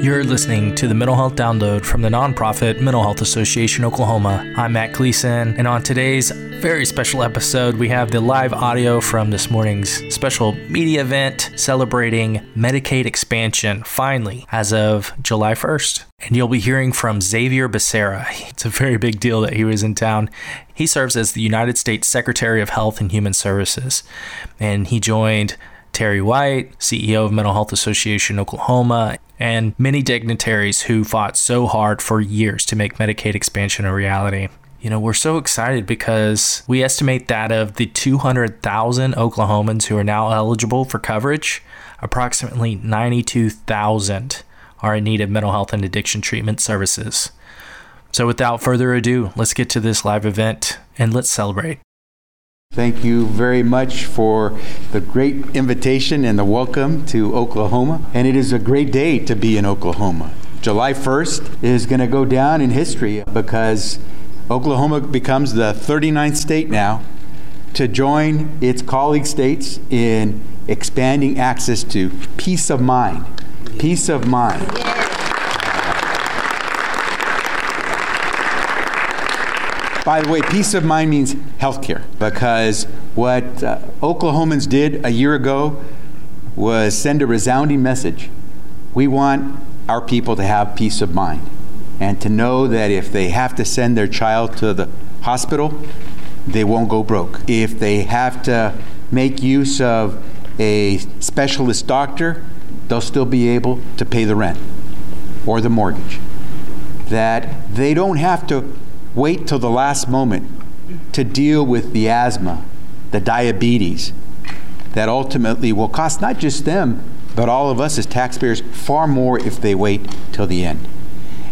You're listening to the Mental Health Download from the nonprofit Mental Health Association Oklahoma. I'm Matt Gleason, and on today's very special episode, we have the live audio from this morning's special media event celebrating Medicaid expansion, finally, as of July 1st. And you'll be hearing from Xavier Becerra. It's a very big deal that he was in town. He serves as the United States Secretary of Health and Human Services, and he joined Terri White, CEO of Mental Health Association Oklahoma, and many dignitaries who fought so hard for years to make Medicaid expansion a reality. You know, we're so excited because we estimate that of the 200,000 Oklahomans who are now eligible for coverage, approximately 92,000 are in need of mental health and addiction treatment services. So, without further ado, let's get to this live event and let's celebrate. Thank you very much for the great invitation and the welcome to Oklahoma. And it is a great day to be in Oklahoma. July 1st is going to go down in history because Oklahoma becomes the 39th state now to join its colleague states in expanding access to peace of mind. Peace of mind. By the way, peace of mind means health care because what uh, Oklahomans did a year ago was send a resounding message. We want our people to have peace of mind and to know that if they have to send their child to the hospital, they won't go broke. If they have to make use of a specialist doctor, they'll still be able to pay the rent or the mortgage. That they don't have to wait till the last moment to deal with the asthma, the diabetes, that ultimately will cost not just them, but all of us as taxpayers far more if they wait till the end.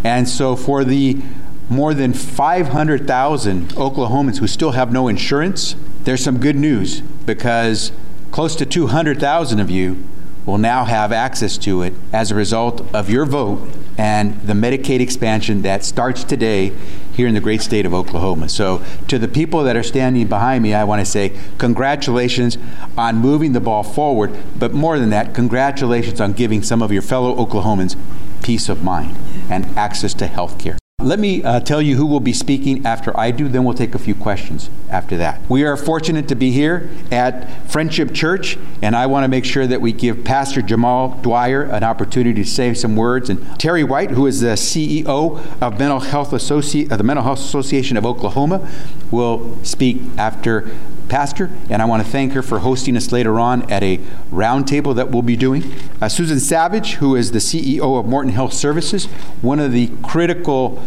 And so, for the more than 500,000 Oklahomans who still have no insurance, there's some good news because close to 200,000 of you will now have access to it as a result of your vote and the Medicaid expansion that starts today here in the great state of Oklahoma. So, to the people that are standing behind me, I want to say congratulations on moving the ball forward, but more than that, congratulations on giving some of your fellow Oklahomans peace of mind and access to health care. Let me uh, tell you who will be speaking after I do, then we'll take a few questions after that. We are fortunate to be here at Friendship Church, and I want to make sure that we give Pastor Jamal Dyer an opportunity to say some words. And Terri White, who is the CEO of Mental Health Associ- of the Mental Health Association of Oklahoma, will speak after pastor, and I want to thank her for hosting us later on at a roundtable that we'll be doing. Uh, Susan Savage, who is the CEO of Morton Health Services, one of the critical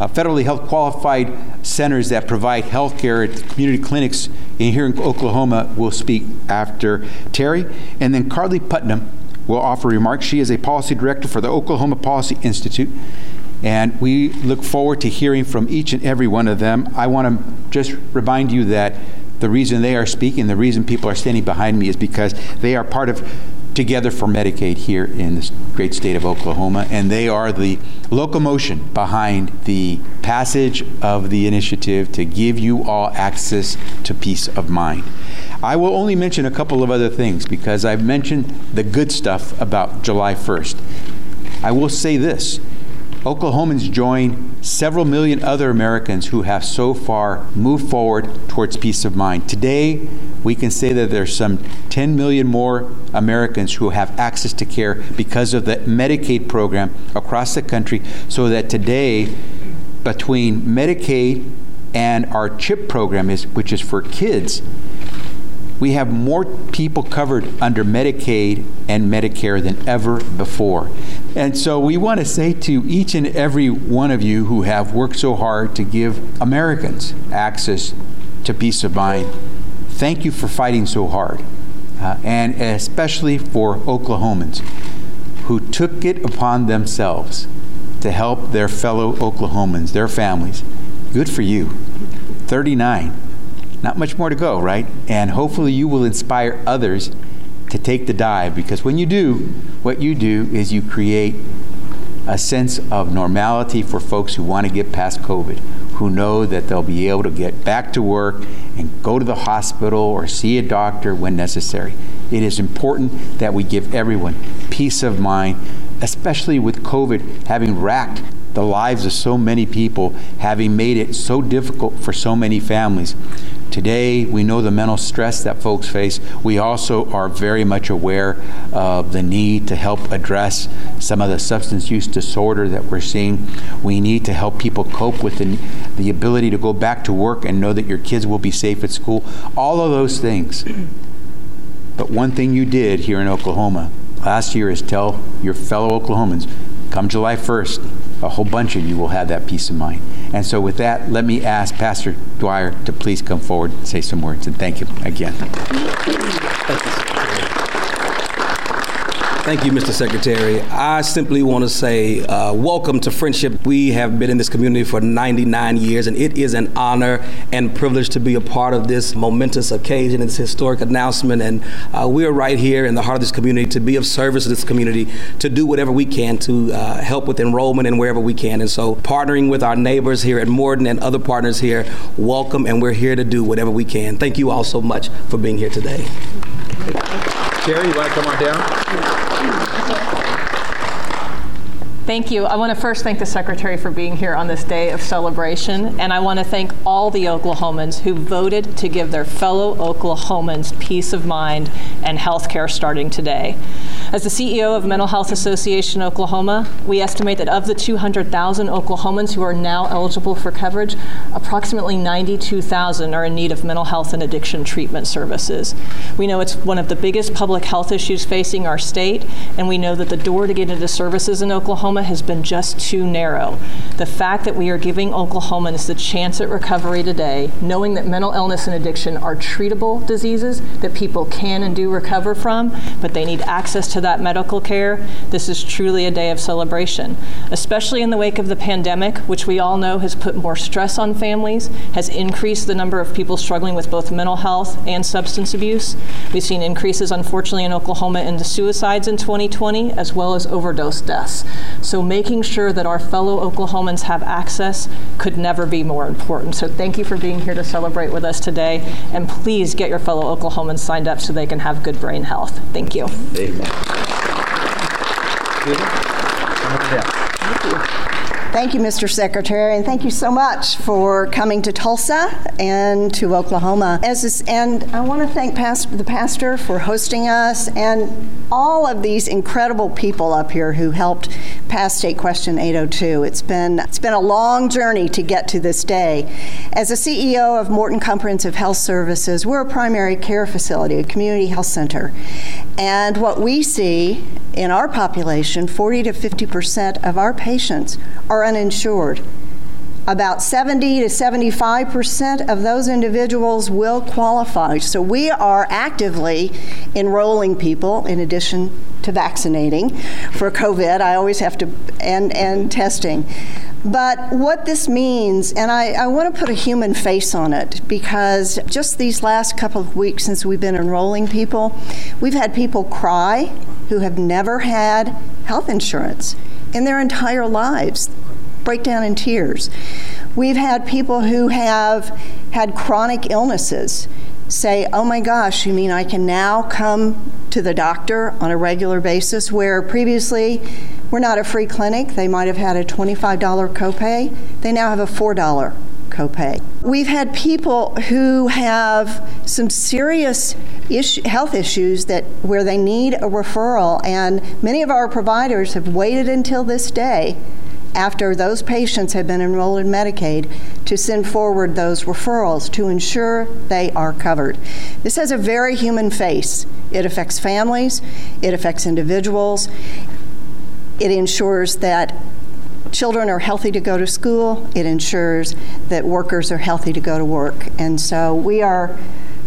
uh, federally health qualified centers that provide health care at community clinics in here in Oklahoma, will speak after Terri. And then Carly Putnam will offer remarks. She is a policy director for the Oklahoma Policy Institute. And we look forward to hearing from each and every one of them. I want to just remind you that the reason they are speaking, the reason people are standing behind me is because they are part of Together for Medicaid here in the great state of Oklahoma, and they are the locomotion behind the passage of the initiative to give you all access to peace of mind. I will only mention a couple of other things because I've mentioned the good stuff about July 1st. I will say this Oklahomans join several million other Americans who have so far moved forward towards peace of mind. Today, we can say that there's some 10 million more Americans who have access to care because of the Medicaid program across the country, so that today, between Medicaid and our CHIP program, is, which is for kids, we have more people covered under Medicaid and Medicare than ever before. And so we want to say to each and every one of you who have worked so hard to give Americans access to peace of mind, thank you for fighting so hard. Uh, and especially for Oklahomans who took it upon themselves to help their fellow Oklahomans, their families. Good for you. 39. Not much more to go, right? And hopefully you will inspire others to take the dive because when you do, what you do is you create a sense of normality for folks who want to get past COVID, who know that they'll be able to get back to work and go to the hospital or see a doctor when necessary. It is important that we give everyone peace of mind especially with COVID having racked the lives of so many people, having made it so difficult for so many families. Today, we know the mental stress that folks face. We also are very much aware of the need to help address some of the substance use disorder that we're seeing. We need to help people cope with the, the ability to go back to work and know that your kids will be safe at school. All of those things. But one thing you did here in Oklahoma last year is tell your fellow Oklahomans come July 1st, a whole bunch of you will have that peace of mind. And so, with that, let me ask Pastor Dyer to please come forward and say some words. And thank you again. Thank you, Mr. Secretary. I simply want to say uh, welcome to Friendship. We have been in this community for 99 years, and it is an honor and privilege to be a part of this momentous occasion, this historic announcement. And uh, we are right here in the heart of this community to be of service to this community, to do whatever we can to uh, help with enrollment and wherever we can. And so, partnering with our neighbors here at Morton and other partners here, welcome, and we're here to do whatever we can. Thank you all so much for being here today. Terri, you want to come on down? Thank you. I want to first thank the Secretary for being here on this day of celebration, and I want to thank all the Oklahomans who voted to give their fellow Oklahomans peace of mind and health care starting today. As the CEO of Mental Health Association Oklahoma, we estimate that of the 200,000 Oklahomans who are now eligible for coverage, approximately 92,000 are in need of mental health and addiction treatment services. We know it's one of the biggest public health issues facing our state, and we know that the door to get into services in Oklahoma has been just too narrow. The fact that we are giving Oklahomans the chance at recovery today, knowing that mental illness and addiction are treatable diseases that people can and do recover from, but they need access to that medical care, this is truly a day of celebration. Especially in the wake of the pandemic, which we all know has put more stress on families, has increased the number of people struggling with both mental health and substance abuse. We've seen increases, unfortunately, in Oklahoma in the suicides in 2020, as well as overdose deaths. So making sure that our fellow Oklahomans have access could never be more important. So thank you for being here to celebrate with us today. And please get your fellow Oklahomans signed up so they can have good brain health. Thank you. Amen. Gini, kamu. Thank you, Mr. Secretary, and thank you so much for coming to Tulsa and to Oklahoma. This, and I want to thank the pastor for hosting us and all of these incredible people up here who helped pass State Question 802. It's been it's been a long journey to get to this day. As a CEO of Morton Comprehensive Health Services, we're a primary care facility, a community health center, and what we see in our population, 40 to 50 percent of our patients are uninsured. About 70 to 75 percent of those individuals will qualify. So we are actively enrolling people in addition to vaccinating for COVID. I always have to, and, and testing. But what this means, and I, I want to put a human face on it because just these last couple of weeks since we've been enrolling people, we've had people cry who have never had health insurance in their entire lives break down in tears. We've had people who have had chronic illnesses say, oh my gosh, you mean I can now come to the doctor on a regular basis where previously we're not a free clinic, they might have had a $25 copay, they now have a $4 copay. We've had people who have some serious issue, health issues that where they need a referral and many of our providers have waited until this day after those patients have been enrolled in Medicaid to send forward those referrals to ensure they are covered. This has a very human face. It affects families, it affects individuals, it ensures that children are healthy to go to school, it ensures that workers are healthy to go to work. And so we are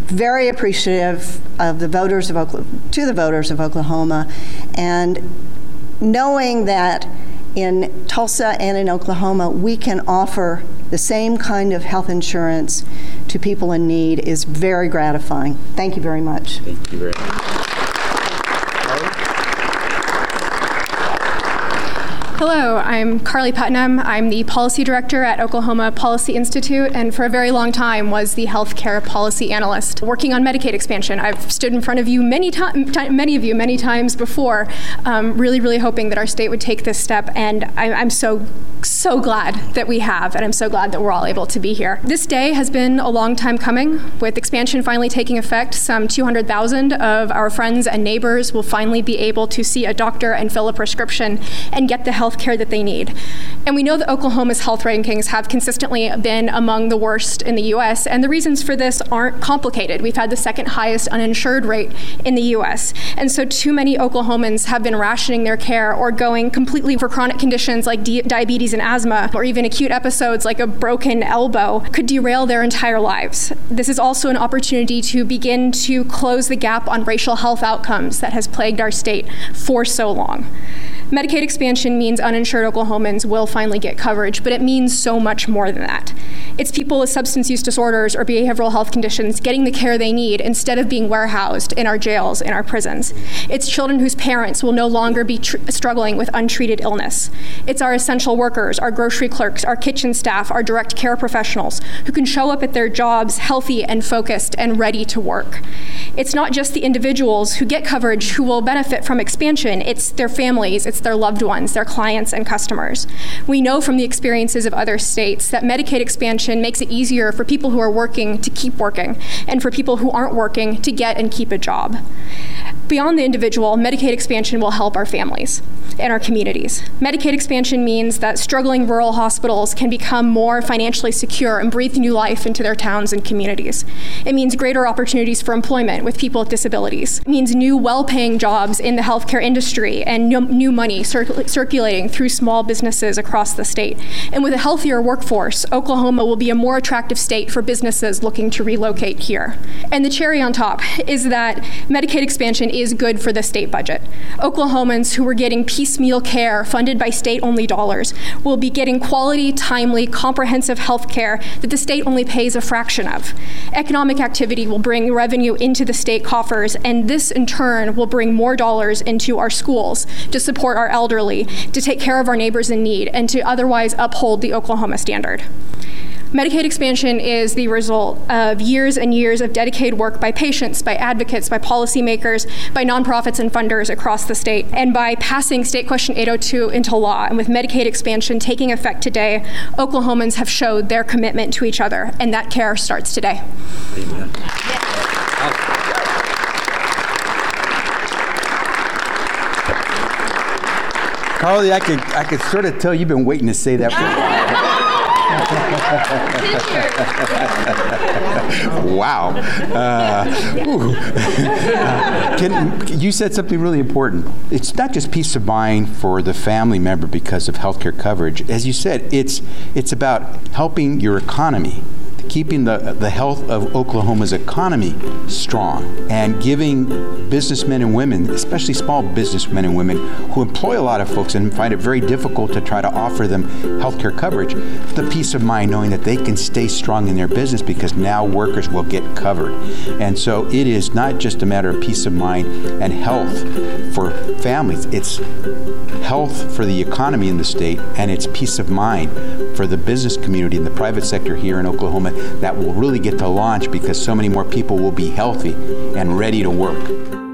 very appreciative of the voters of Oklahoma, to the voters of Oklahoma and knowing that in Tulsa and in Oklahoma, we can offer the same kind of health insurance to people in need is very gratifying. Thank you very much. Thank you very much. Hello, I'm Carly Putnam. I'm the policy director at Oklahoma Policy Institute, and for a very long time was the healthcare policy analyst working on Medicaid expansion. I've stood in front of you many times, many of you, many times before, um, really, really hoping that our state would take this step, and I- I'm so, so glad that we have, and I'm so glad that we're all able to be here. This day has been a long time coming. With expansion finally taking effect, some 200,000 of our friends and neighbors will finally be able to see a doctor and fill a prescription and get the health health care that they need. And we know that Oklahoma's health rankings have consistently been among the worst in the U.S., and the reasons for this aren't complicated. We've had the second highest uninsured rate in the U.S., and so too many Oklahomans have been rationing their care or going completely for chronic conditions like di- diabetes and asthma, or even acute episodes like a broken elbow could derail their entire lives. This is also an opportunity to begin to close the gap on racial health outcomes that has plagued our state for so long. Medicaid expansion means uninsured Oklahomans will finally get coverage, but it means so much more than that. It's people with substance use disorders or behavioral health conditions getting the care they need instead of being warehoused in our jails, in our prisons. It's children whose parents will no longer be tr- struggling with untreated illness. It's our essential workers, our grocery clerks, our kitchen staff, our direct care professionals who can show up at their jobs healthy and focused and ready to work. It's not just the individuals who get coverage who will benefit from expansion, it's their families, it's their loved ones, their clients, and customers. We know from the experiences of other states that Medicaid expansion makes it easier for people who are working to keep working and for people who aren't working to get and keep a job. Beyond the individual, Medicaid expansion will help our families and our communities. Medicaid expansion means that struggling rural hospitals can become more financially secure and breathe new life into their towns and communities. It means greater opportunities for employment with people with disabilities. It means new, well paying jobs in the healthcare industry and new money circul- circulating through small businesses across the state. And with a healthier workforce, Oklahoma will be a more attractive state for businesses looking to relocate here. And the cherry on top is that Medicaid expansion is good for the state budget. Oklahomans who were getting piecemeal care funded by state only dollars will be getting quality, timely, comprehensive health care that the state only pays a fraction of. Economic activity will bring revenue into the state coffers, and this in turn will bring more dollars into our schools to support our elderly, to take care of our neighbors in need, and to otherwise uphold the Oklahoma standard. Medicaid expansion is the result of years and years of dedicated work by patients, by advocates, by policymakers, by nonprofits and funders across the state. And by passing State Question 802 into law, and with Medicaid expansion taking effect today, Oklahomans have showed their commitment to each other, and that care starts today. Amen. Carly, I could, I could sort of tell you've been waiting to say that for a while. Wow. Uh, can, you said something really important. It's not just peace of mind for the family member because of health care coverage. As you said, it's, it's about helping your economy keeping the, the health of Oklahoma's economy strong and giving businessmen and women, especially small businessmen and women who employ a lot of folks and find it very difficult to try to offer them health care coverage, the peace of mind knowing that they can stay strong in their business because now workers will get covered. And so it is not just a matter of peace of mind and health for families, it's health for the economy in the state and it's peace of mind for the business community and the private sector here in Oklahoma that will really get to launch because so many more people will be healthy and ready to work.